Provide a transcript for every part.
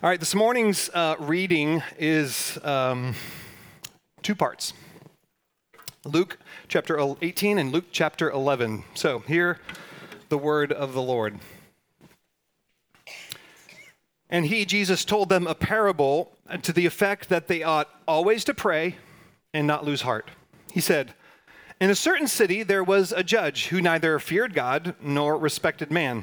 All right, this morning's uh, reading is um, two parts Luke chapter 18 and Luke chapter 11. So, hear the word of the Lord. And he, Jesus, told them a parable to the effect that they ought always to pray and not lose heart. He said, In a certain city there was a judge who neither feared God nor respected man.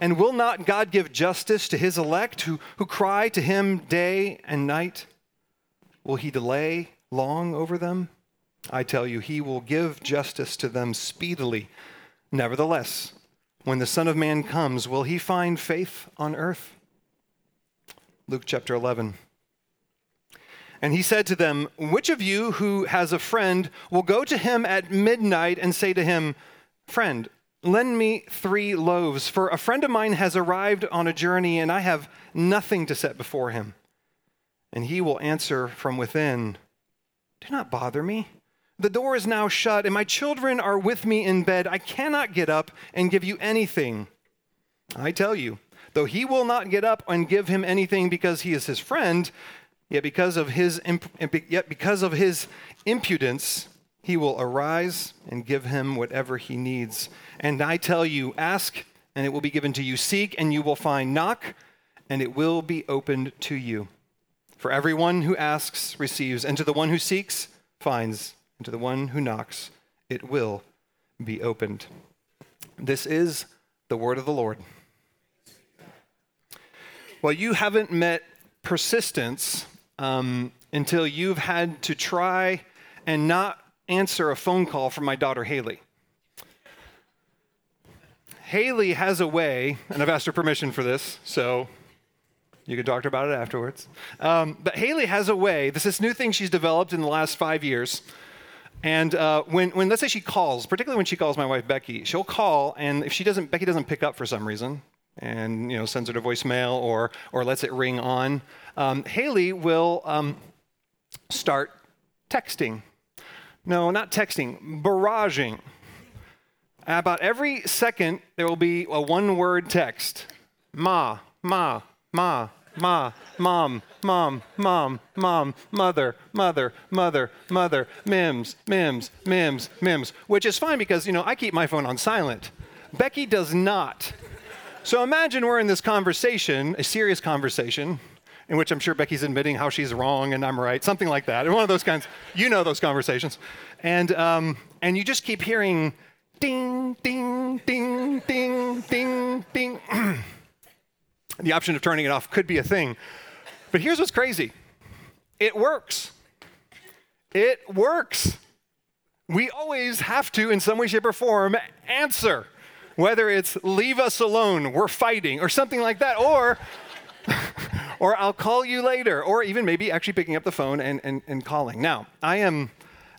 And will not God give justice to his elect who, who cry to him day and night? Will he delay long over them? I tell you, he will give justice to them speedily. Nevertheless, when the Son of Man comes, will he find faith on earth? Luke chapter 11. And he said to them, Which of you who has a friend will go to him at midnight and say to him, Friend, Lend me three loaves, for a friend of mine has arrived on a journey, and I have nothing to set before him. And he will answer from within Do not bother me. The door is now shut, and my children are with me in bed. I cannot get up and give you anything. I tell you, though he will not get up and give him anything because he is his friend, yet because of his, yet because of his impudence, he will arise and give him whatever he needs. And I tell you, ask, and it will be given to you. Seek, and you will find. Knock, and it will be opened to you. For everyone who asks receives, and to the one who seeks finds, and to the one who knocks it will be opened. This is the word of the Lord. Well, you haven't met persistence um, until you've had to try and not answer a phone call from my daughter Haley. Haley has a way, and I've asked her permission for this, so you can talk to her about it afterwards. Um, but Haley has a way, this is new thing she's developed in the last five years. And uh, when, when, let's say she calls, particularly when she calls my wife Becky, she'll call, and if she doesn't, Becky doesn't pick up for some reason, and you know sends her to voicemail or or lets it ring on, um, Haley will um, start texting. No, not texting, barraging. About every second, there will be a one word text Ma, Ma, Ma, Ma, Mom, Mom, Mom, Mom, Mother, Mother, Mother, Mother, Mims, Mims, Mims, Mims, which is fine because, you know, I keep my phone on silent. Becky does not. So imagine we're in this conversation, a serious conversation, in which I'm sure Becky's admitting how she's wrong and I'm right, something like that. One of those kinds, you know those conversations. And, um, and you just keep hearing ding, ding, ding, ding, ding, ding. the option of turning it off could be a thing. But here's what's crazy it works. It works. We always have to, in some way, shape, or form, answer. Whether it's leave us alone, we're fighting, or something like that, or or I'll call you later, or even maybe actually picking up the phone and, and, and calling. Now, I am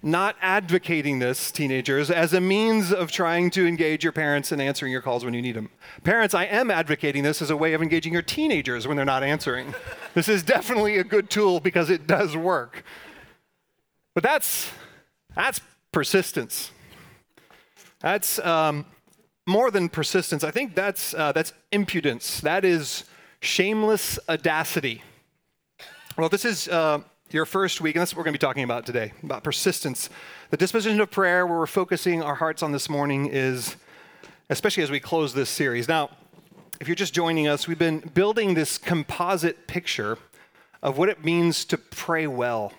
not advocating this, teenagers, as a means of trying to engage your parents and answering your calls when you need them. Parents, I am advocating this as a way of engaging your teenagers when they're not answering. this is definitely a good tool because it does work. But that's, that's persistence. That's um, more than persistence. I think that's, uh, that's impudence. That is shameless audacity. Well, this is uh, your first week, and that's what we're going to be talking about today about persistence. The disposition of prayer, where we're focusing our hearts on this morning, is especially as we close this series. Now, if you're just joining us, we've been building this composite picture of what it means to pray well.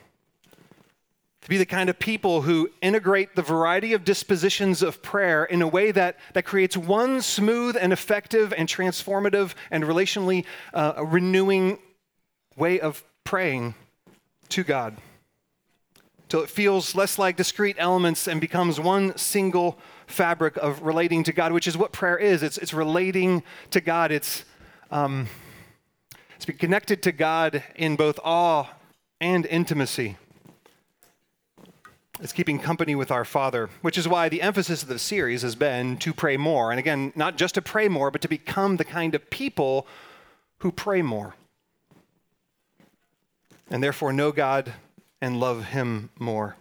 To be the kind of people who integrate the variety of dispositions of prayer in a way that, that creates one smooth and effective and transformative and relationally uh, renewing way of praying to God. Till it feels less like discrete elements and becomes one single fabric of relating to God, which is what prayer is. It's, it's relating to God. It's, um, It's to be connected to God in both awe and intimacy. It's keeping company with our Father, which is why the emphasis of the series has been to pray more. And again, not just to pray more, but to become the kind of people who pray more. And therefore know God and love Him more.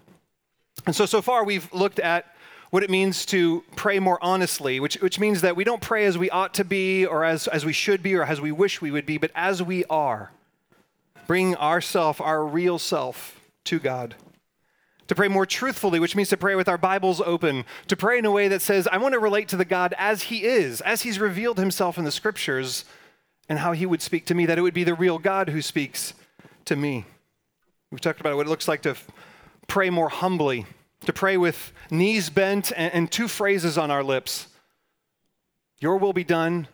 And so, so far, we've looked at what it means to pray more honestly, which, which means that we don't pray as we ought to be or as, as we should be or as we wish we would be, but as we are. Bring ourself, our real self, to God. To pray more truthfully, which means to pray with our Bibles open, to pray in a way that says, I want to relate to the God as He is, as He's revealed Himself in the Scriptures, and how He would speak to me, that it would be the real God who speaks to me. We've talked about what it looks like to pray more humbly, to pray with knees bent and, and two phrases on our lips Your will be done,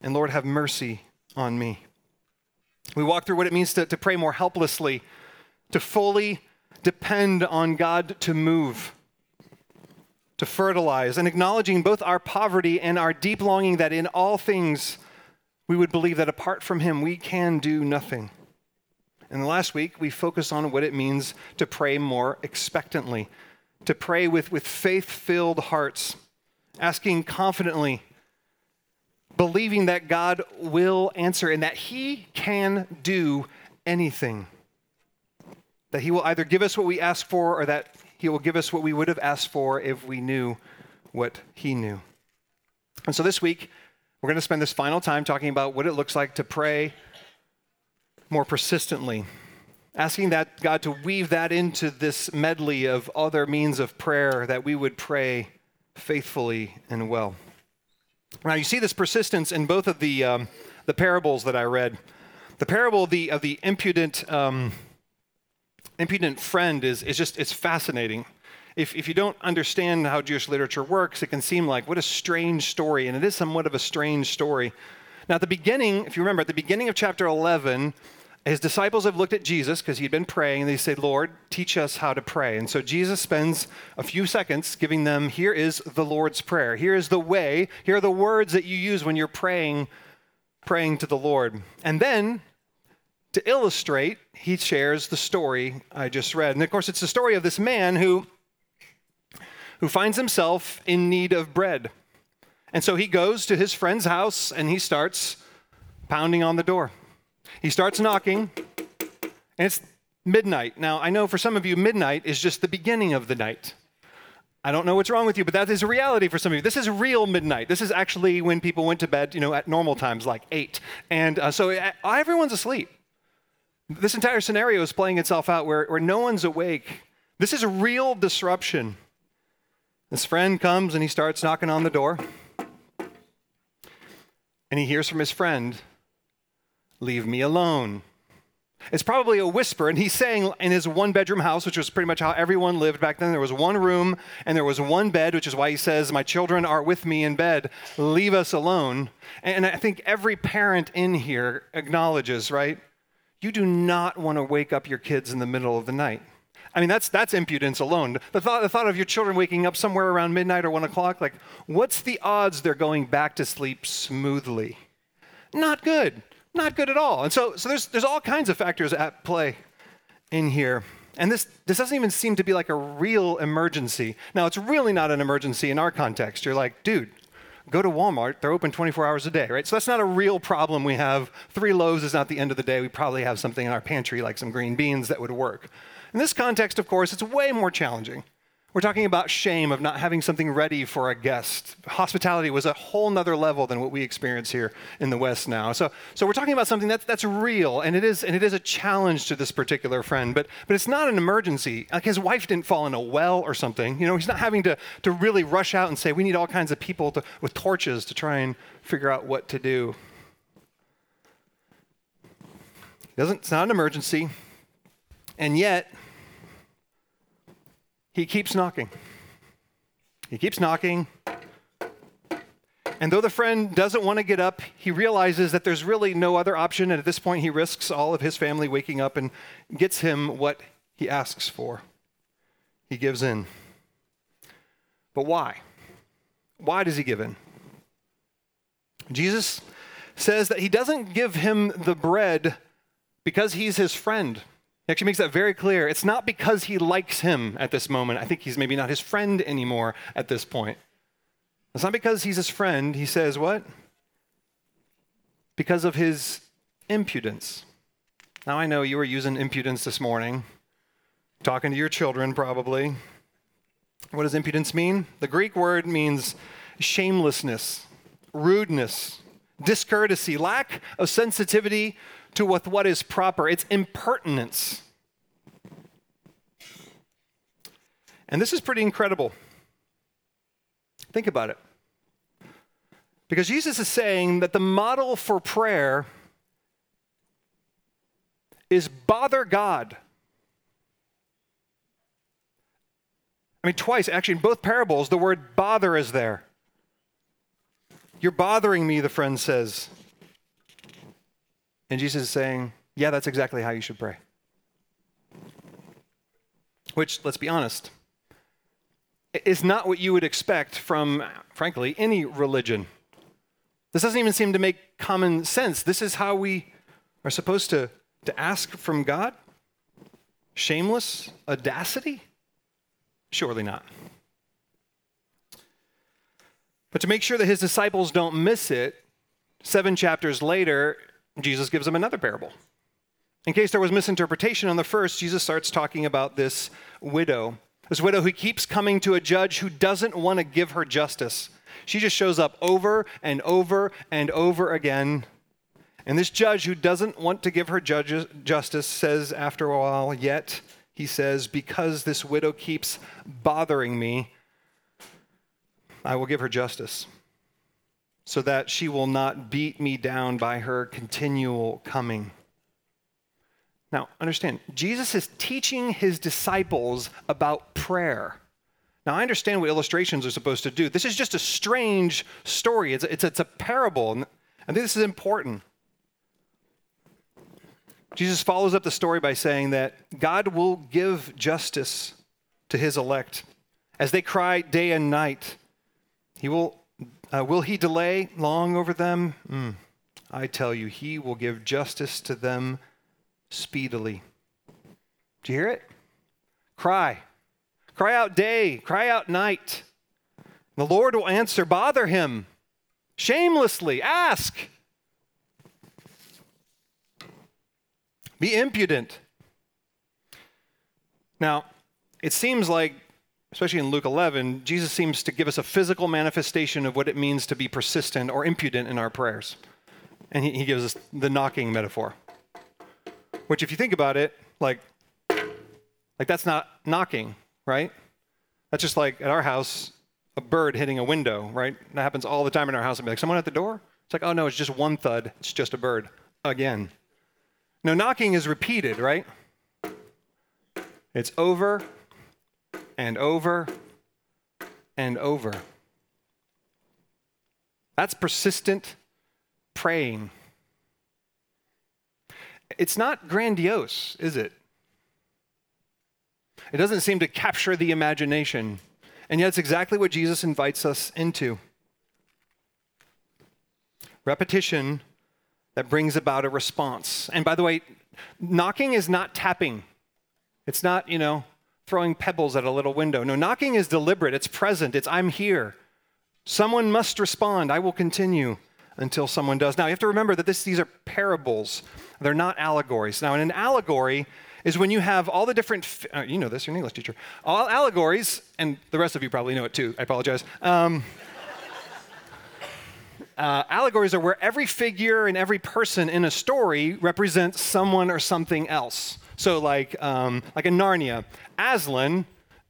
and Lord, have mercy on me. We walk through what it means to, to pray more helplessly, to fully depend on God to move, to fertilize, and acknowledging both our poverty and our deep longing that in all things we would believe that apart from Him we can do nothing. And the last week we focused on what it means to pray more expectantly, to pray with, with faith filled hearts, asking confidently, believing that God will answer and that He can do anything. That He will either give us what we ask for or that He will give us what we would have asked for if we knew what He knew. And so this week, we're going to spend this final time talking about what it looks like to pray more persistently asking that God to weave that into this medley of other means of prayer that we would pray faithfully and well. Now, you see this persistence in both of the, um, the parables that I read. The parable of the, of the impudent, um, impudent friend is, is just it's fascinating. If, if you don't understand how Jewish literature works, it can seem like what a strange story, and it is somewhat of a strange story. Now, at the beginning, if you remember, at the beginning of chapter 11, his disciples have looked at Jesus because he'd been praying and they say, Lord, teach us how to pray. And so Jesus spends a few seconds giving them, here is the Lord's Prayer. Here is the way, here are the words that you use when you're praying, praying to the Lord. And then to illustrate, he shares the story I just read. And of course, it's the story of this man who, who finds himself in need of bread. And so he goes to his friend's house and he starts pounding on the door. He starts knocking, and it's midnight. Now, I know for some of you, midnight is just the beginning of the night. I don't know what's wrong with you, but that is a reality for some of you. This is real midnight. This is actually when people went to bed, you know, at normal times, like eight. And uh, so everyone's asleep. This entire scenario is playing itself out where, where no one's awake. This is a real disruption. This friend comes and he starts knocking on the door. And he hears from his friend Leave me alone. It's probably a whisper, and he's saying in his one bedroom house, which was pretty much how everyone lived back then, there was one room and there was one bed, which is why he says, My children are with me in bed, leave us alone. And I think every parent in here acknowledges, right? You do not want to wake up your kids in the middle of the night. I mean, that's, that's impudence alone. The thought, the thought of your children waking up somewhere around midnight or one o'clock, like, what's the odds they're going back to sleep smoothly? Not good. Not good at all. And so, so there's, there's all kinds of factors at play in here. And this, this doesn't even seem to be like a real emergency. Now, it's really not an emergency in our context. You're like, dude, go to Walmart. They're open 24 hours a day, right? So that's not a real problem we have. Three loaves is not the end of the day. We probably have something in our pantry, like some green beans, that would work. In this context, of course, it's way more challenging. We're talking about shame of not having something ready for a guest. Hospitality was a whole nother level than what we experience here in the West now. So, so we're talking about something that's, that's real, and it, is, and it is a challenge to this particular friend, but, but it's not an emergency. Like his wife didn't fall in a well or something. You know, he's not having to, to really rush out and say, we need all kinds of people to, with torches to try and figure out what to do. It doesn't, it's not an emergency, and yet, he keeps knocking. He keeps knocking. And though the friend doesn't want to get up, he realizes that there's really no other option. And at this point, he risks all of his family waking up and gets him what he asks for. He gives in. But why? Why does he give in? Jesus says that he doesn't give him the bread because he's his friend. He actually makes that very clear. It's not because he likes him at this moment. I think he's maybe not his friend anymore at this point. It's not because he's his friend. He says, what? Because of his impudence. Now, I know you were using impudence this morning, talking to your children probably. What does impudence mean? The Greek word means shamelessness, rudeness, discourtesy, lack of sensitivity to with what is proper. It's impertinence. And this is pretty incredible. Think about it. Because Jesus is saying that the model for prayer is bother God. I mean, twice, actually, in both parables, the word bother is there. You're bothering me, the friend says. And Jesus is saying, Yeah, that's exactly how you should pray. Which, let's be honest, is not what you would expect from, frankly, any religion. This doesn't even seem to make common sense. This is how we are supposed to, to ask from God? Shameless audacity? Surely not. But to make sure that his disciples don't miss it, seven chapters later, Jesus gives them another parable. In case there was misinterpretation on the first, Jesus starts talking about this widow. This widow who keeps coming to a judge who doesn't want to give her justice. She just shows up over and over and over again. And this judge who doesn't want to give her justice says after a while, Yet, he says, because this widow keeps bothering me, I will give her justice, so that she will not beat me down by her continual coming. Now, understand, Jesus is teaching his disciples about prayer. Now, I understand what illustrations are supposed to do. This is just a strange story, it's a, it's, it's a parable. And I think this is important. Jesus follows up the story by saying that God will give justice to his elect as they cry day and night. He will, uh, will he delay long over them? Mm, I tell you, he will give justice to them speedily. Do you hear it? Cry. Cry out day, cry out night. The Lord will answer. Bother him shamelessly. Ask. Be impudent. Now, it seems like, especially in Luke 11, Jesus seems to give us a physical manifestation of what it means to be persistent or impudent in our prayers. And he, gives us the knocking metaphor. Which, if you think about it, like, like that's not knocking, right? That's just like at our house, a bird hitting a window, right? That happens all the time in our house. I'd be like, someone at the door? It's like, oh no, it's just one thud. It's just a bird. Again. No, knocking is repeated, right? It's over and over and over. That's persistent praying. It's not grandiose, is it? It doesn't seem to capture the imagination. And yet, it's exactly what Jesus invites us into. Repetition that brings about a response. And by the way, knocking is not tapping. It's not, you know, throwing pebbles at a little window. No, knocking is deliberate, it's present, it's I'm here. Someone must respond. I will continue until someone does. Now, you have to remember that this, these are parables, they're not allegories. Now, in an allegory, is when you have all the different, uh, you know this, you're an English teacher, all allegories, and the rest of you probably know it too, I apologize. Um, uh, allegories are where every figure and every person in a story represents someone or something else. So, like, um, like in Narnia, Aslan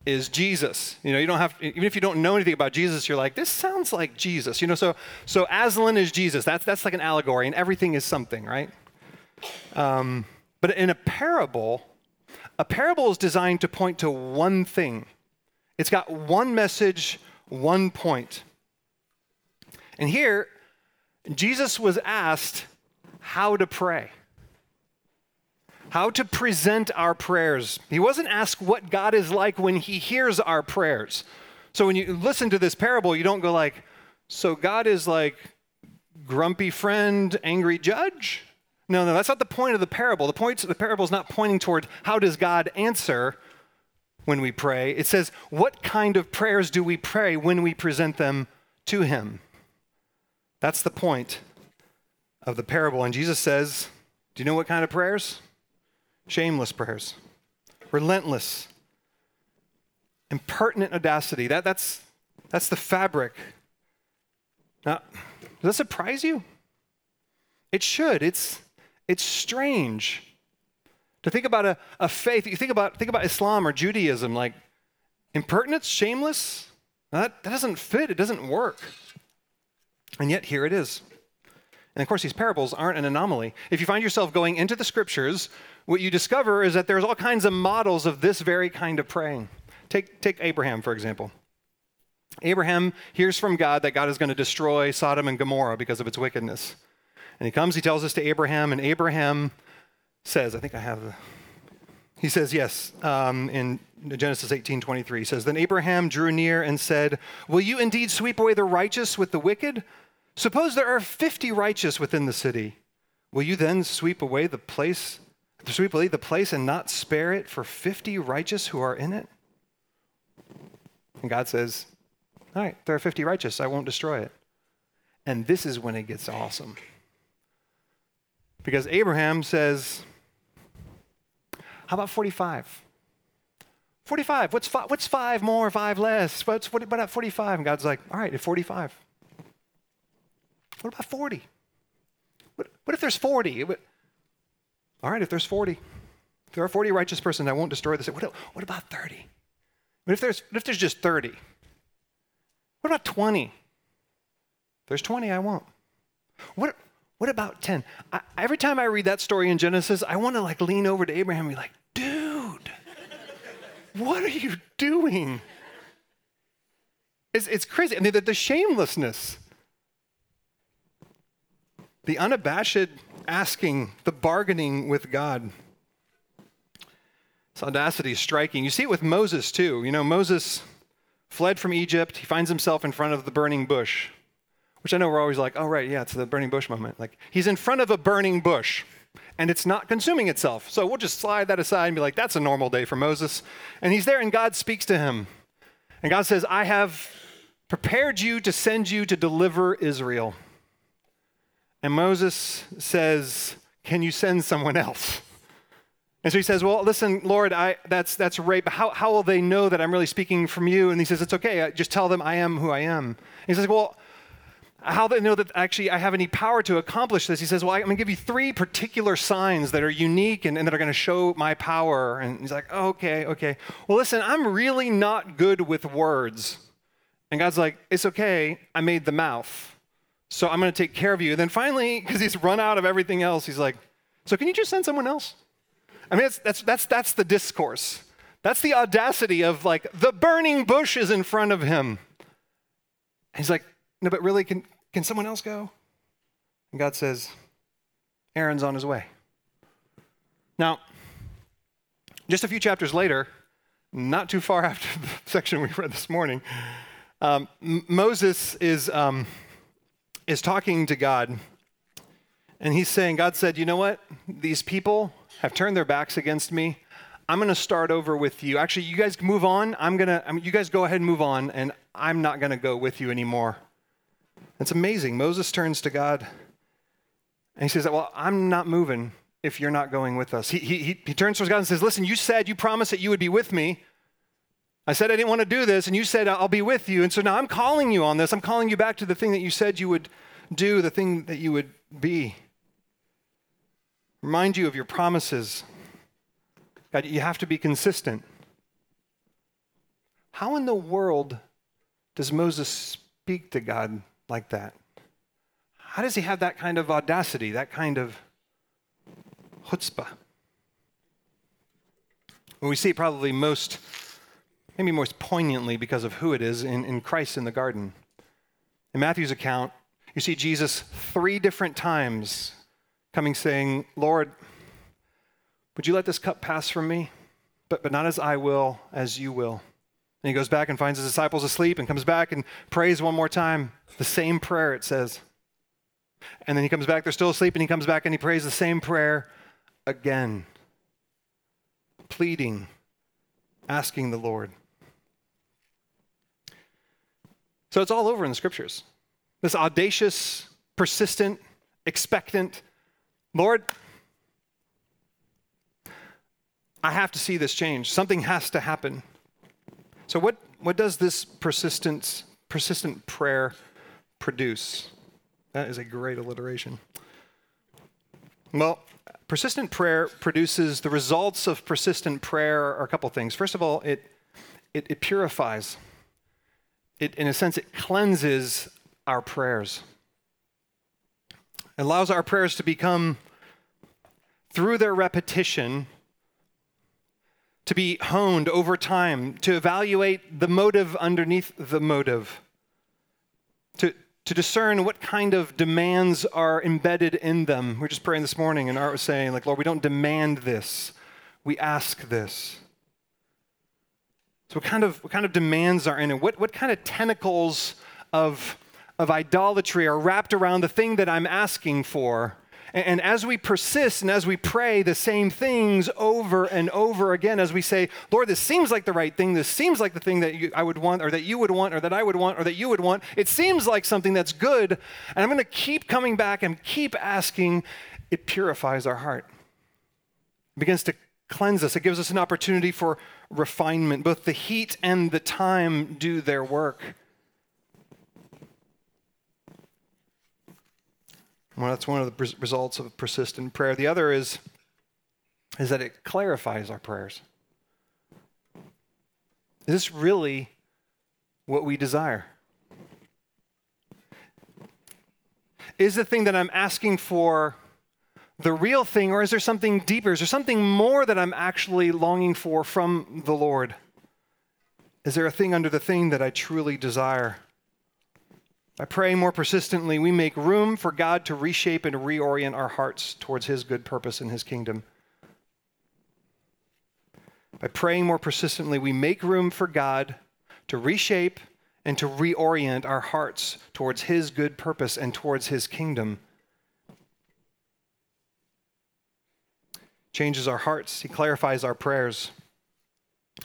is Jesus. You know, you don't have even if you don't know anything about Jesus, you're like, this sounds like Jesus. You know, so so Aslan is Jesus. That's that's like an allegory, and everything is something, right? Um, but in a parable, a parable is designed to point to one thing. It's got one message, one point. And here, Jesus was asked how to pray, how to present our prayers. He wasn't asked what God is like when he hears our prayers. So when you listen to this parable, you don't go like, so God is like grumpy friend, angry judge? No, no, that's not the point of the parable. The point of the parable is not pointing toward how does God answer when we pray. It says, what kind of prayers do we pray when we present them to Him? That's the point of the parable. And Jesus says, do you know what kind of prayers? Shameless prayers, relentless, impertinent audacity. That, that's, that's the fabric. Now, does that surprise you? It should. It's, it's strange to think about a, a faith. You think about, think about Islam or Judaism, like impertinence, shameless. That, that doesn't fit, it doesn't work. And yet, here it is. And of course, these parables aren't an anomaly. If you find yourself going into the scriptures, what you discover is that there's all kinds of models of this very kind of praying. Take, take Abraham, for example. Abraham hears from God that God is going to destroy Sodom and Gomorrah because of its wickedness. And he comes, he tells this to Abraham, and Abraham says, I think I have he says, yes, um, in Genesis 18 23, he says, Then Abraham drew near and said, Will you indeed sweep away the righteous with the wicked? Suppose there are 50 righteous within the city. Will you then sweep away the place, sweep believe the place and not spare it for 50 righteous who are in it? And God says, All right, there are 50 righteous, I won't destroy it. And this is when it gets awesome. Because Abraham says, How about 45? 45. What's five, what's five more, five less? What's, what about 45? And God's like, All right, at 45. What about 40? What, what if there's 40? What, all right, if there's 40, if there are 40 righteous persons, I won't destroy this. What, what about 30? But if, there's, if there's just 30? What about 20? If there's 20, I won't. What, what about 10? I, every time I read that story in Genesis, I want to like lean over to Abraham and be like, dude, what are you doing? It's, it's crazy. I mean, the, the shamelessness, the unabashed asking, the bargaining with God. This audacity is striking. You see it with Moses, too. You know, Moses fled from Egypt. He finds himself in front of the burning bush which I know we're always like, oh, right, yeah, it's the burning bush moment. Like, he's in front of a burning bush and it's not consuming itself. So we'll just slide that aside and be like, that's a normal day for Moses. And he's there and God speaks to him. And God says, I have prepared you to send you to deliver Israel. And Moses says, Can you send someone else? And so he says, Well, listen, Lord, I, that's, that's right, but how, how will they know that I'm really speaking from you? And he says, It's okay, just tell them I am who I am. And he says, Well, how they know that actually I have any power to accomplish this. He says, Well, I'm going to give you three particular signs that are unique and, and that are going to show my power. And he's like, oh, Okay, okay. Well, listen, I'm really not good with words. And God's like, It's okay. I made the mouth. So I'm going to take care of you. And then finally, because he's run out of everything else, he's like, So can you just send someone else? I mean, that's, that's, that's, that's the discourse. That's the audacity of like, the burning bush is in front of him. He's like, no, but really, can, can someone else go? And God says, Aaron's on his way. Now, just a few chapters later, not too far after the section we read this morning, um, Moses is, um, is talking to God. And he's saying, God said, You know what? These people have turned their backs against me. I'm going to start over with you. Actually, you guys move on. I'm going to, you guys go ahead and move on, and I'm not going to go with you anymore. It's amazing. Moses turns to God and he says, Well, I'm not moving if you're not going with us. He, he, he turns towards God and says, Listen, you said, you promised that you would be with me. I said I didn't want to do this, and you said, I'll be with you. And so now I'm calling you on this. I'm calling you back to the thing that you said you would do, the thing that you would be. Remind you of your promises. God, you have to be consistent. How in the world does Moses speak to God like that? How does he have that kind of audacity, that kind of chutzpah? Well, we see probably most, maybe most poignantly because of who it is in, in Christ in the garden. In Matthew's account, you see Jesus three different times coming saying, Lord, would you let this cup pass from me? But, but not as I will, as you will. And he goes back and finds his disciples asleep and comes back and prays one more time. The same prayer, it says. And then he comes back, they're still asleep, and he comes back and he prays the same prayer again, pleading, asking the Lord. So it's all over in the scriptures. This audacious, persistent, expectant Lord, I have to see this change. Something has to happen. So, what, what does this persistent, persistent prayer produce? That is a great alliteration. Well, persistent prayer produces the results of persistent prayer are a couple things. First of all, it, it, it purifies, it, in a sense, it cleanses our prayers. It allows our prayers to become, through their repetition, to be honed over time, to evaluate the motive underneath the motive, to, to discern what kind of demands are embedded in them. We are just praying this morning, and Art was saying, like, Lord, we don't demand this, we ask this. So, what kind of, what kind of demands are in it? What, what kind of tentacles of, of idolatry are wrapped around the thing that I'm asking for? And as we persist and as we pray the same things over and over again, as we say, Lord, this seems like the right thing, this seems like the thing that you, I would want, or that you would want, or that I would want, or that you would want, it seems like something that's good, and I'm going to keep coming back and keep asking, it purifies our heart. It begins to cleanse us, it gives us an opportunity for refinement. Both the heat and the time do their work. Well, that's one of the results of persistent prayer. The other is, is that it clarifies our prayers. Is this really what we desire? Is the thing that I'm asking for the real thing, or is there something deeper? Is there something more that I'm actually longing for from the Lord? Is there a thing under the thing that I truly desire? By praying more persistently, we make room for God to reshape and reorient our hearts towards His good purpose in His kingdom. By praying more persistently, we make room for God to reshape and to reorient our hearts towards His good purpose and towards His kingdom. Changes our hearts, He clarifies our prayers.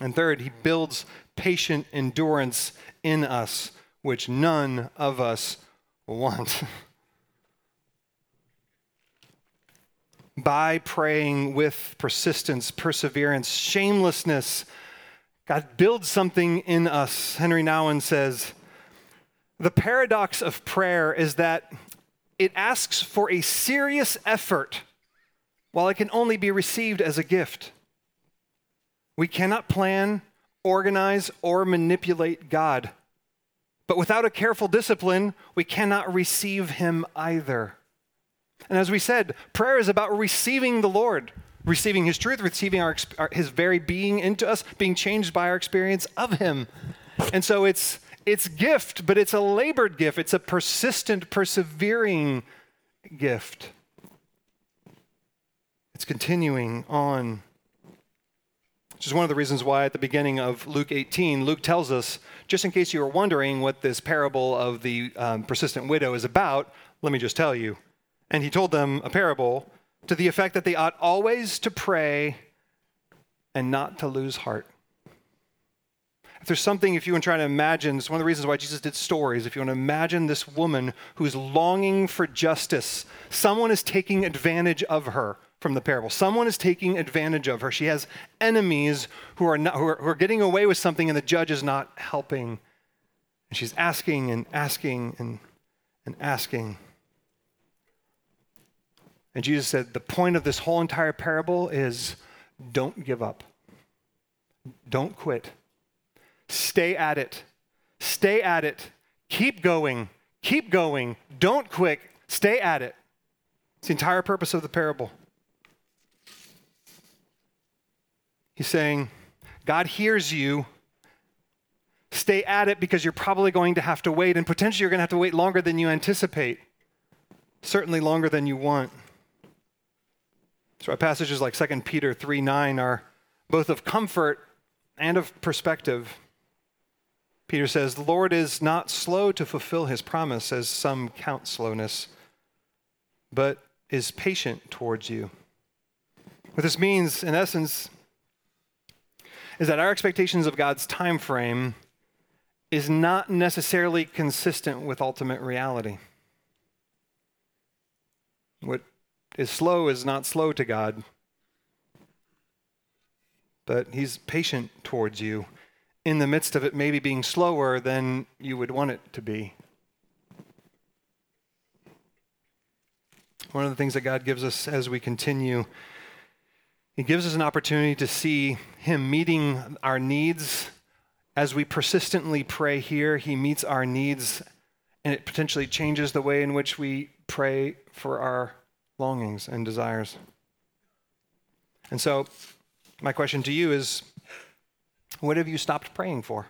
And third, He builds patient endurance in us which none of us want. By praying with persistence, perseverance, shamelessness, God builds something in us. Henri Nouwen says The paradox of prayer is that it asks for a serious effort while it can only be received as a gift. We cannot plan, organize, or manipulate God. But without a careful discipline, we cannot receive him either. And as we said, prayer is about receiving the Lord, receiving his truth, receiving our, our, his very being into us, being changed by our experience of him. And so it's it's gift, but it's a labored gift. It's a persistent, persevering gift. It's continuing on which is one of the reasons why at the beginning of Luke 18, Luke tells us, just in case you were wondering what this parable of the um, persistent widow is about, let me just tell you. And he told them a parable to the effect that they ought always to pray and not to lose heart. If there's something, if you want to try to imagine, it's one of the reasons why Jesus did stories. If you want to imagine this woman who's longing for justice, someone is taking advantage of her from the parable. Someone is taking advantage of her. She has enemies who are, not, who are, who are getting away with something, and the judge is not helping. And she's asking and asking and, and asking. And Jesus said, The point of this whole entire parable is don't give up, don't quit. Stay at it. Stay at it. Keep going. Keep going. Don't quit. Stay at it. It's the entire purpose of the parable. He's saying, God hears you. Stay at it because you're probably going to have to wait, and potentially you're going to have to wait longer than you anticipate, certainly longer than you want. So, our passages like 2 Peter 3 9 are both of comfort and of perspective. Peter says, The Lord is not slow to fulfill his promise, as some count slowness, but is patient towards you. What this means, in essence, is that our expectations of God's time frame is not necessarily consistent with ultimate reality. What is slow is not slow to God, but He's patient towards you in the midst of it maybe being slower than you would want it to be. One of the things that God gives us as we continue, He gives us an opportunity to see Him meeting our needs as we persistently pray here, He meets our needs, and it potentially changes the way in which we pray for our longings and desires. And so, my question to you is what have you stopped praying for?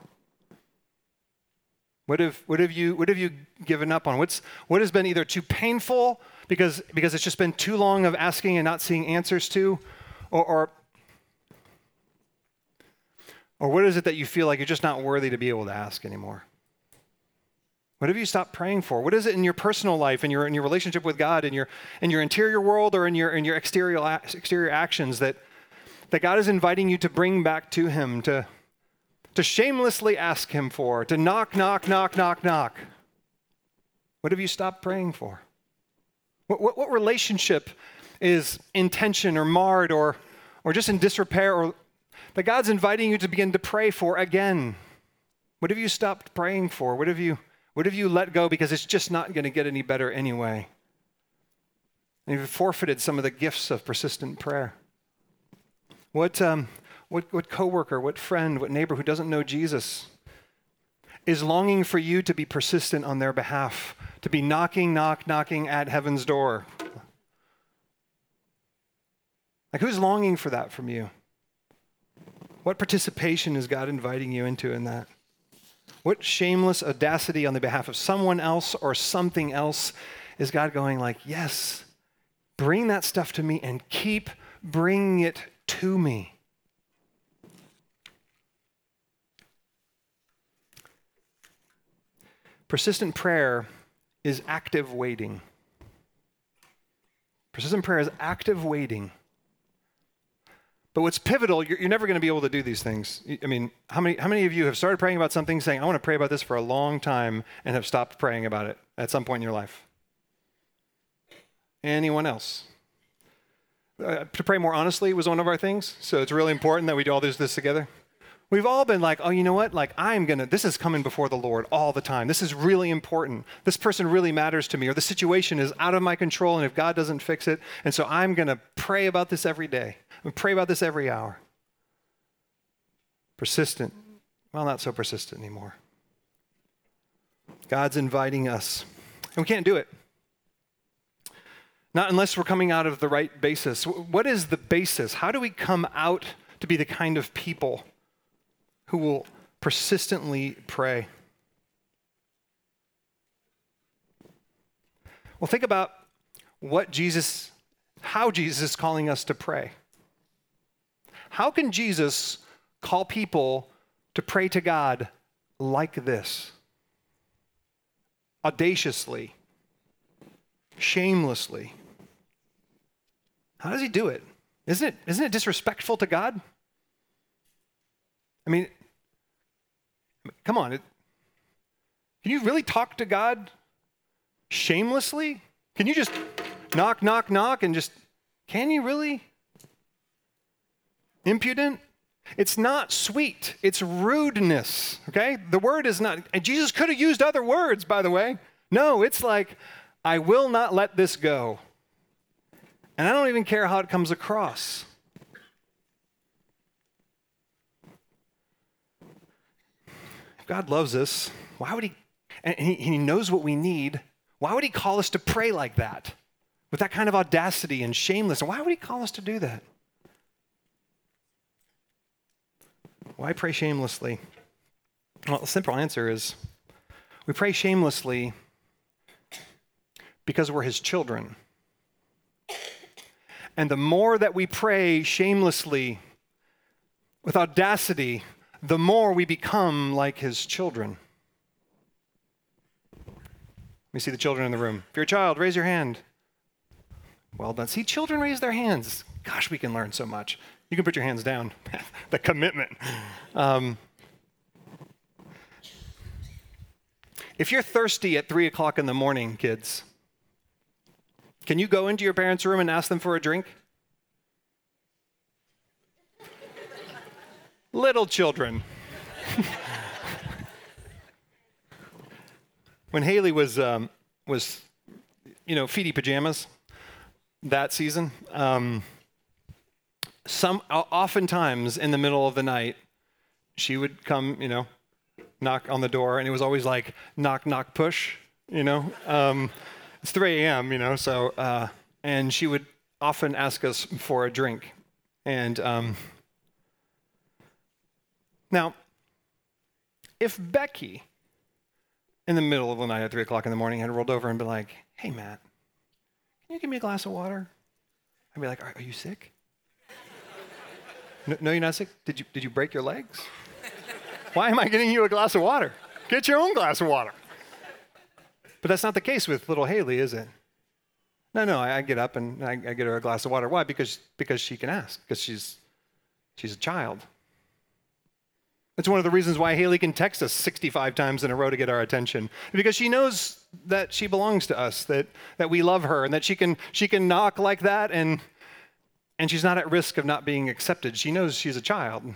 What have, what have, you, what have you given up on? What's, what has been either too painful because, because it's just been too long of asking and not seeing answers to, or, or or what is it that you feel like you're just not worthy to be able to ask anymore? What have you stopped praying for? What is it in your personal life, in your, in your relationship with God, in your, in your interior world, or in your, in your exterior, exterior actions that, that God is inviting you to bring back to Him, to, to shamelessly ask Him for, to knock, knock, knock, knock, knock? What have you stopped praying for? What, what, what relationship is in tension or marred or, or just in disrepair or, that God's inviting you to begin to pray for again. What have you stopped praying for? What have you, what have you let go because it's just not going to get any better anyway? And you've forfeited some of the gifts of persistent prayer. What, um, what, what coworker, what friend, what neighbor who doesn't know Jesus is longing for you to be persistent on their behalf, to be knocking, knock, knocking at heaven's door? Like, who's longing for that from you? What participation is God inviting you into in that? What shameless audacity on the behalf of someone else or something else is God going like, "Yes, bring that stuff to me and keep bringing it to me." Persistent prayer is active waiting. Persistent prayer is active waiting. But what's pivotal, you're, you're never going to be able to do these things. I mean, how many, how many of you have started praying about something, saying, I want to pray about this for a long time, and have stopped praying about it at some point in your life? Anyone else? Uh, to pray more honestly was one of our things, so it's really important that we do all this, this together. We've all been like, oh, you know what? Like, I'm going to, this is coming before the Lord all the time. This is really important. This person really matters to me, or the situation is out of my control, and if God doesn't fix it, and so I'm going to pray about this every day. I'm pray about this every hour. Persistent. Well, not so persistent anymore. God's inviting us, and we can't do it. Not unless we're coming out of the right basis. What is the basis? How do we come out to be the kind of people? who will persistently pray. Well, think about what Jesus, how Jesus is calling us to pray. How can Jesus call people to pray to God like this? Audaciously, shamelessly. How does he do it? Isn't it, isn't it disrespectful to God? I mean, Come on. It, can you really talk to God shamelessly? Can you just knock, knock, knock and just, can you really? Impudent? It's not sweet, it's rudeness, okay? The word is not, and Jesus could have used other words, by the way. No, it's like, I will not let this go. And I don't even care how it comes across. God loves us, why would He, and he, he knows what we need, why would He call us to pray like that? With that kind of audacity and shameless. Why would He call us to do that? Why pray shamelessly? Well, the simple answer is we pray shamelessly because we're His children. And the more that we pray shamelessly, with audacity, the more we become like his children. Let me see the children in the room. If you're a child, raise your hand. Well done. See, children raise their hands. Gosh, we can learn so much. You can put your hands down. the commitment. Um, if you're thirsty at 3 o'clock in the morning, kids, can you go into your parents' room and ask them for a drink? Little children. when Haley was, um, was, you know, feety pajamas that season, um, some oftentimes in the middle of the night, she would come, you know, knock on the door, and it was always like knock, knock, push, you know. Um, it's 3 a.m., you know, so, uh, and she would often ask us for a drink. And um, now, if Becky, in the middle of the night at 3 o'clock in the morning, had rolled over and been like, hey, Matt, can you give me a glass of water? I'd be like, are, are you sick? No, no, you're not sick? Did you, did you break your legs? Why am I getting you a glass of water? Get your own glass of water. But that's not the case with little Haley, is it? No, no, I, I get up and I, I, get her a glass of water. Why? Because, because she can ask, because she's, she's a child. It's one of the reasons why Haley can text us 65 times in a row to get our attention. Because she knows that she belongs to us, that, that we love her, and that she can, she can knock like that and, and she's not at risk of not being accepted. She knows she's a child.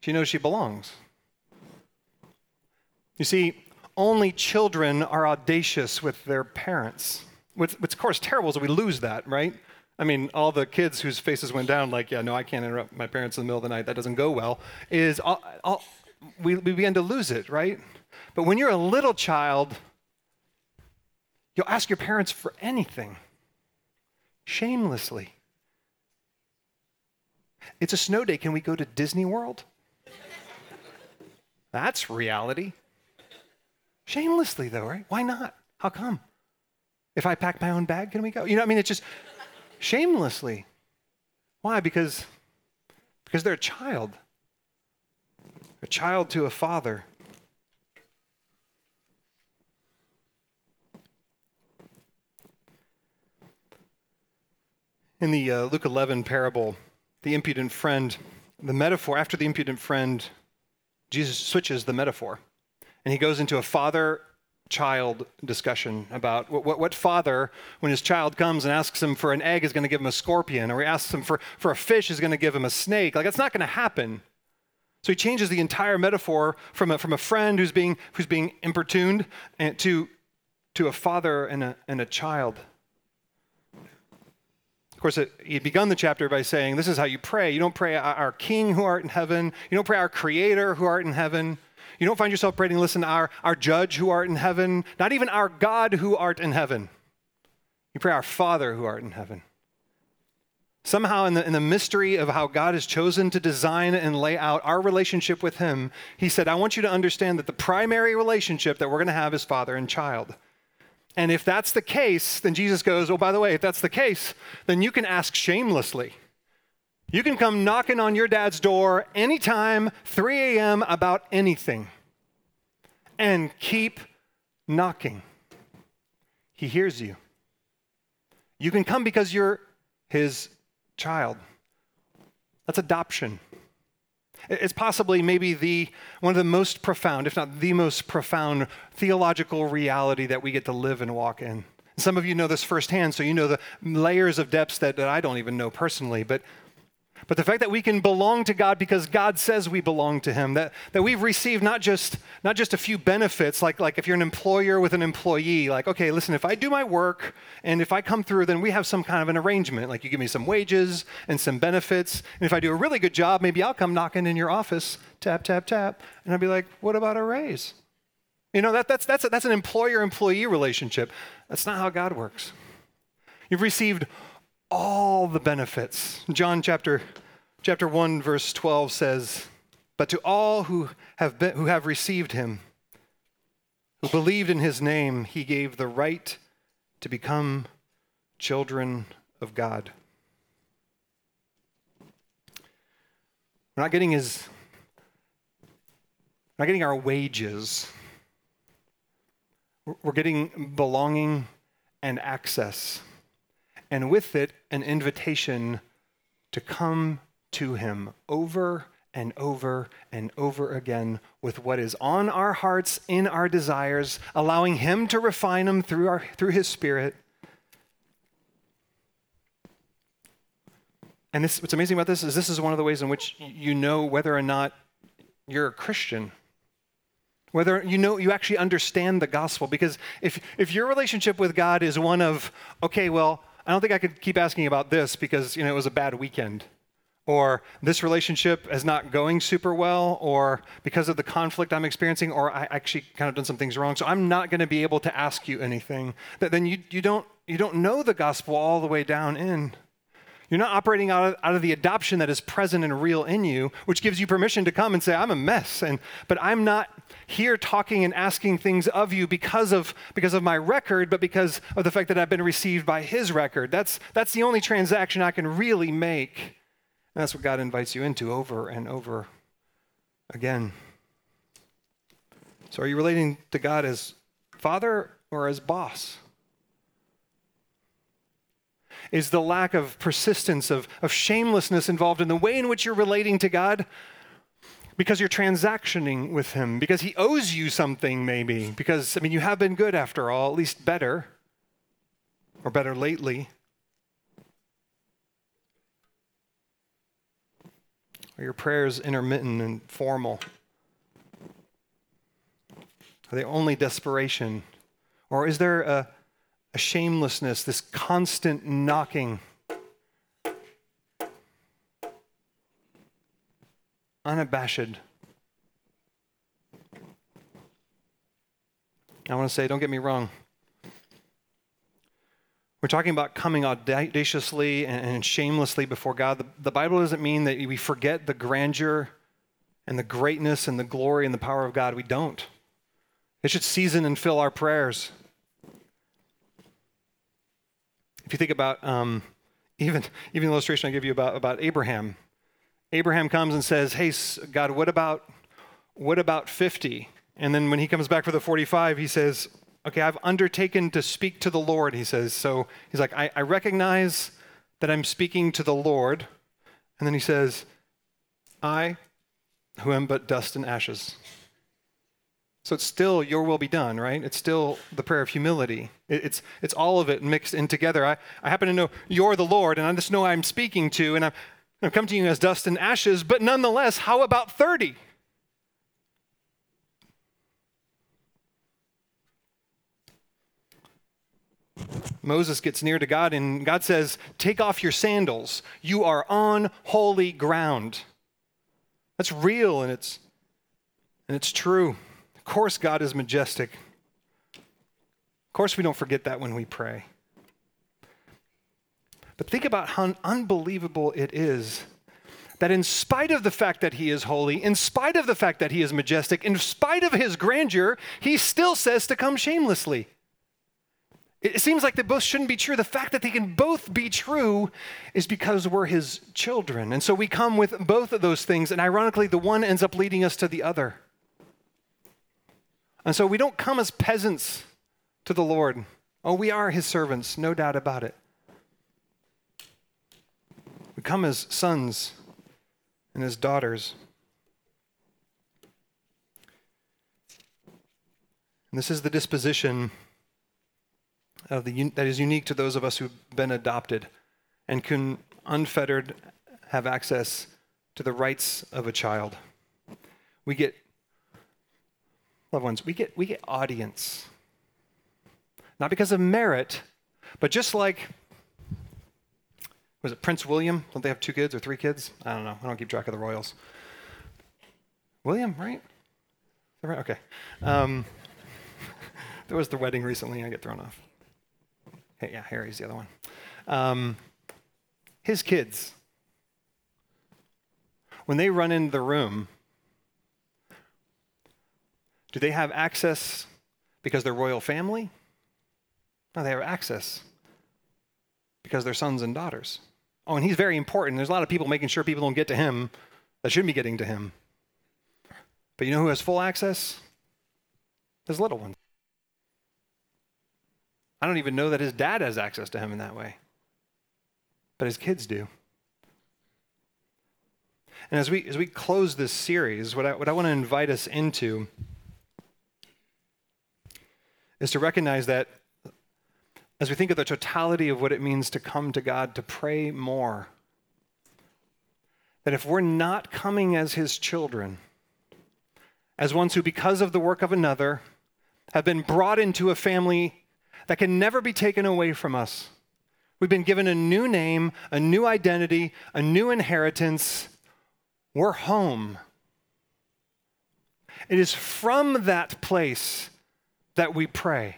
She knows she belongs. You see, only children are audacious with their parents. What's of course terrible is we lose that, right? I mean, all the kids whose faces went down, like, yeah, no, I can't interrupt my parents in the middle of the night. That doesn't go well. Is all, all, we, we begin to lose it, right? But when you're a little child, you'll ask your parents for anything, shamelessly. It's a snow day. Can we go to Disney World? That's reality. Shamelessly, though, right? Why not? How come? If I pack my own bag, can we go? You know, I mean, it's just shamelessly. Why? Because, because they're a child, a child to a father. In the uh, Luke 11 parable, the impudent friend, the metaphor, after the impudent friend, Jesus switches the metaphor. And he goes into a father child discussion about what, what, what, father, when his child comes and asks him for an egg, is going to give him a scorpion, or he asks him for, for a fish, is going to give him a snake. Like, that's not going to happen. So he changes the entire metaphor from a, from a friend who's being, who's being importuned and to, to a father and a, and a child. Of course, it, he begun the chapter by saying, This is how you pray. You don't pray our King who art in heaven. You don't pray our Creator who art in heaven. You don't find yourself praying, listen, our, our judge who art in heaven, not even our God who art in heaven. You pray, our Father who art in heaven. Somehow, in the, in the mystery of how God has chosen to design and lay out our relationship with Him, He said, I want you to understand that the primary relationship that we're going to have is father and child. And if that's the case, then Jesus goes, Oh, by the way, if that's the case, then you can ask shamelessly. You can come knocking on your dad's door anytime, 3 a.m., about anything, and keep knocking. He hears you. You can come because you're his child. That's adoption. It's possibly maybe the one of the most profound, if not the most profound theological reality that we get to live and walk in. Some of you know this firsthand, so you know the layers of depths that, that I don't even know personally. But but the fact that we can belong to God because God says we belong to Him, that, that we've received not just, not just a few benefits, like, like if you're an employer with an employee, like, okay, listen, if I do my work and if I come through, then we have some kind of an arrangement. Like you give me some wages and some benefits. And if I do a really good job, maybe I'll come knocking in your office, tap, tap, tap. And I'll be like, what about a raise? You know, that, that's, that's, a, that's an employer employee relationship. That's not how God works. You've received all the benefits. John chapter, chapter 1, verse 12 says, But to all who have, been, who have received him, who believed in his name, he gave the right to become children of God. We're not getting his, we're not getting our wages. We're getting belonging and access and with it, an invitation to come to Him over and over and over again with what is on our hearts, in our desires, allowing Him to refine them through, our, through His Spirit. And this, what's amazing about this is this is one of the ways in which you know whether or not you're a Christian. Whether you know you actually understand the gospel. Because if, if your relationship with God is one of, okay, well, I don't think I could keep asking about this because you know it was a bad weekend or this relationship is not going super well, or because of the conflict I'm experiencing, or I actually kind of done some things wrong, so I'm not going to be able to ask you anything. That then you, you, don't, you don't know the gospel all the way down in. You're not operating out of, out of the adoption that is present and real in you, which gives you permission to come and say, I'm a mess. And, but I'm not here talking and asking things of you because of, because of my record, but because of the fact that I've been received by his record. That's, that's the only transaction I can really make and that's what God invites you into over and over again. So, are you relating to God as father or as boss? Is the lack of persistence, of, of shamelessness involved in the way in which you're relating to God? Because you're transactioning with Him, because He owes you something, maybe. Because, I mean, you have been good after all, at least better, or better lately. Are your prayers intermittent and formal? Are they only desperation? Or is there a, a shamelessness, this constant knocking? Unabashed. I want to say, don't get me wrong. We're talking about coming audaciously and shamelessly before God. The, Bible doesn't mean that we forget the grandeur and the greatness and the glory and the power of God. We don't. It should season and fill our prayers. If you think about um, even, even the illustration I give you about, about Abraham, Abraham comes and says, Hey, God, what about, what about 50? And then when he comes back for the 45, he says, Okay, I've undertaken to speak to the Lord, he says. So he's like, I, I recognize that I'm speaking to the Lord. And then he says, I, who am but dust and ashes. So it's still your will be done, right? It's still the prayer of humility. it's, it's all of it mixed in together. I, I happen to know you're the Lord, and I just know I'm speaking to, and I'm, I've come to you as dust and ashes, but nonetheless, how about 30? Moses gets near to God, and God says, Take off your sandals. You are on holy ground. That's real and it's, and it's true. Of course, God is majestic. Of course, we don't forget that when we pray. But think about how unbelievable it is that, in spite of the fact that he is holy, in spite of the fact that he is majestic, in spite of his grandeur, he still says to come shamelessly. It seems like they both shouldn't be true. The fact that they can both be true is because we're his children. And so we come with both of those things, and ironically, the one ends up leading us to the other. And so we don't come as peasants to the Lord. Oh, we are his servants, no doubt about it. We come as sons and as daughters. And this is the disposition of the, that is unique to those of us who've been adopted and can unfettered have access to the rights of a child. We get, loved ones, we get, we get audience. Not because of merit, but just like, was it Prince William? Don't they have two kids or three kids? I don't know. I don't keep track of the royals. William, right? Okay. Um, there was the wedding recently. I get thrown off yeah, Harry's the other one. Um, his kids, when they run into the room, do they have access because they're royal family? No, they have access because they're sons and daughters. Oh, and he's very important. There's a lot of people making sure people don't get to him that shouldn't be getting to him. But you know who has full access? His little ones. I don't even know that his dad has access to him in that way. but his kids do. And as we, as we close this series, what I, what I want to invite us into is to recognize that as we think of the totality of what it means to come to God, to pray more, that if we're not coming as his children, as ones who, because of the work of another, have been brought into a family that can never be taken away from us, we've been given a new name, a new identity, a new inheritance. We're home. It is from that place that we pray.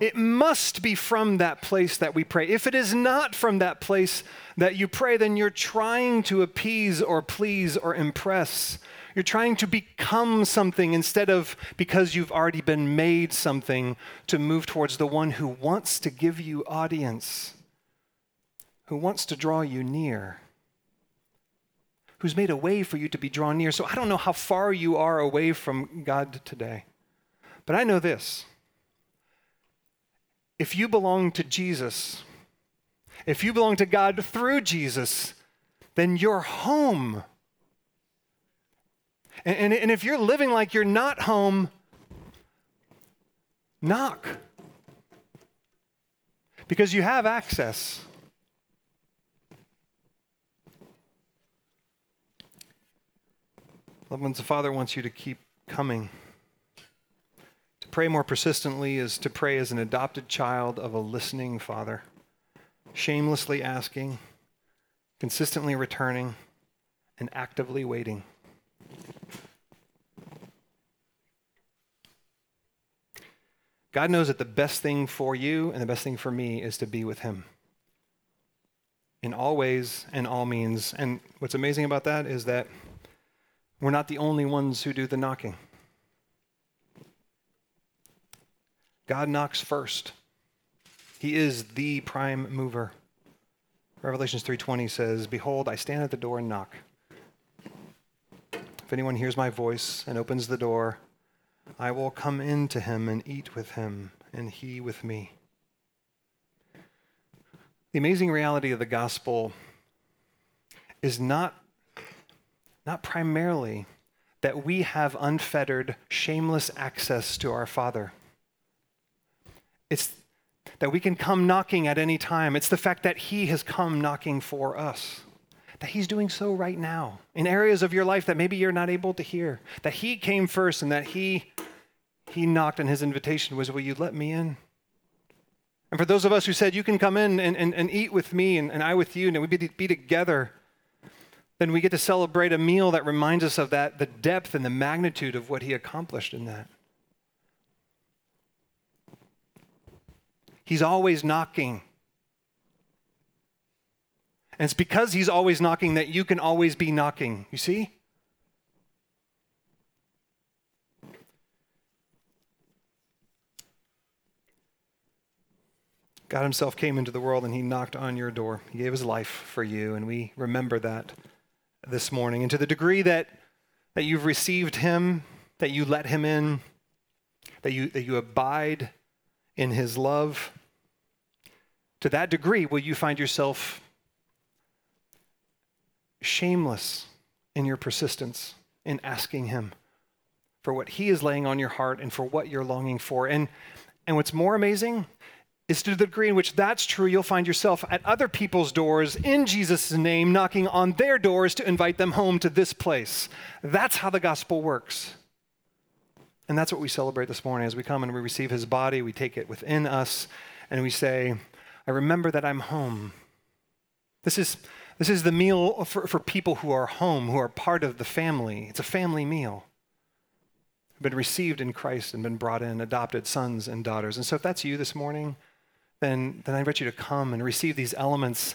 It must be from that place that we pray. If it is not from that place that you pray, then you're trying to appease or please or impress. You're trying to become something instead of because you've already been made something to move towards the one who wants to give you audience, who wants to draw you near, who's made a way for you to be drawn near. So I don't know how far you are away from God today, but I know this if you belong to Jesus, if you belong to God through Jesus, then you're home. And, and, and, if you're living like you're not home, knock. Because you have access. Loved ones, the Father wants you to keep coming pray more persistently is to pray as an adopted child of a listening father, shamelessly asking, consistently returning, and actively waiting. God knows that the best thing for you and the best thing for me is to be with Him in all ways and all means. And what's amazing about that is that we're not the only ones who do the knocking. God knocks first. He is the prime mover. Revelations 3:20 says, "Behold, I stand at the door and knock. If anyone hears my voice and opens the door, I will come in to him and eat with him, and he with me." The amazing reality of the gospel is not, not primarily that we have unfettered, shameless access to our Father. It's that we can come knocking at any time. It's the fact that He has come knocking for us. That He's doing so right now in areas of your life that maybe you're not able to hear. That He came first and that He He knocked and His invitation was, Will you let me in? And for those of us who said, You can come in and, and, and eat with me and, and I with you, and we be, be together, then we get to celebrate a meal that reminds us of that, the depth and the magnitude of what He accomplished in that. He's always knocking. And it's because he's always knocking that you can always be knocking. You see? God Himself came into the world and He knocked on your door. He gave His life for you, and we remember that this morning. And to the degree that, that you've received Him, that you let Him in, that you, that you abide in his love, to that degree will you find yourself shameless in your persistence in asking him for what he is laying on your heart and for what you're longing for. And, and what's more amazing is to the degree in which that's true, you'll find yourself at other people's doors in Jesus' name, knocking on their doors to invite them home to this place. That's how the gospel works. And that's what we celebrate this morning as we come and we receive his body, we take it within us, and we say, I remember that I'm home. This is, this is the meal for, for people who are home, who are part of the family. It's a family meal. Been received in Christ and been brought in, adopted sons and daughters. And so if that's you this morning, then, then I invite you to come and receive these elements.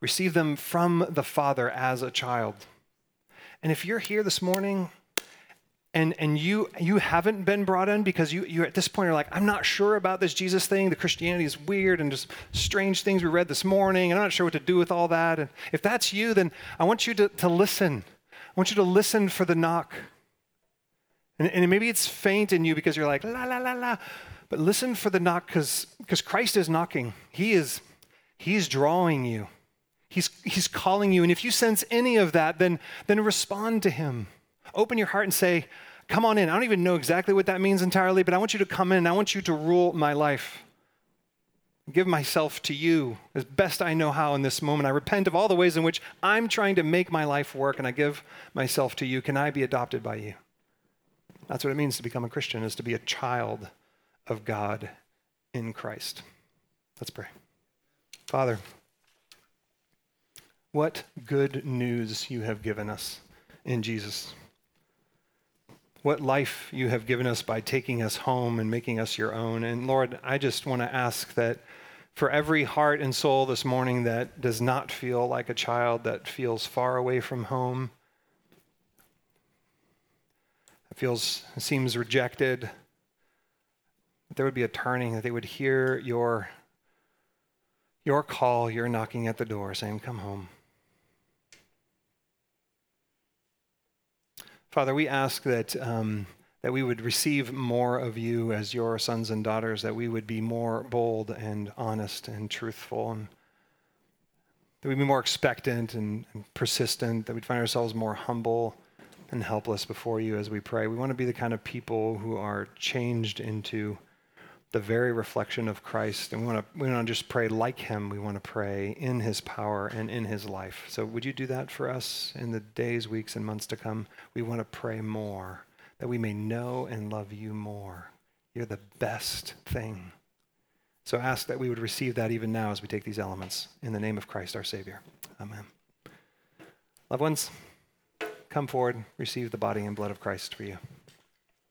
Receive them from the Father as a child. And if you're here this morning and and you you haven't been brought in because you you at this point are like i'm not sure about this jesus thing the christianity is weird and just strange things we read this morning and i'm not sure what to do with all that and if that's you then i want you to, to listen i want you to listen for the knock and, and maybe it's faint in you because you're like la la la la but listen for the knock because christ is knocking he is He's drawing you. He's, he's calling you. And if you sense any of that, then, then respond to him. Open your heart and say, Come on in. I don't even know exactly what that means entirely, but I want you to come in. I want you to rule my life. Give myself to you as best I know how in this moment. I repent of all the ways in which I'm trying to make my life work, and I give myself to you. Can I be adopted by you? That's what it means to become a Christian, is to be a child of God in Christ. Let's pray. Father, what good news you have given us in Jesus. What life you have given us by taking us home and making us your own. And Lord, I just want to ask that for every heart and soul this morning that does not feel like a child, that feels far away from home, that feels seems rejected, that there would be a turning, that they would hear your your call, your knocking at the door saying, Come home. Father, we ask that, um, that we would receive more of you as your sons and daughters, that we would be more bold and honest and truthful, and that we'd be more expectant and, and persistent, that we'd find ourselves more humble and helpless before you as we pray. We want to be the kind of people who are changed into the very reflection of Christ. And we want to we want to just pray like him. We want to pray in his power and in his life. So would you do that for us in the days, weeks, and months to come? We want to pray more that we may know and love you more. You're the best thing. So ask that we would receive that even now as we take these elements in the name of Christ our Savior. Amen. Loved ones, come forward, receive the body and blood of Christ for you.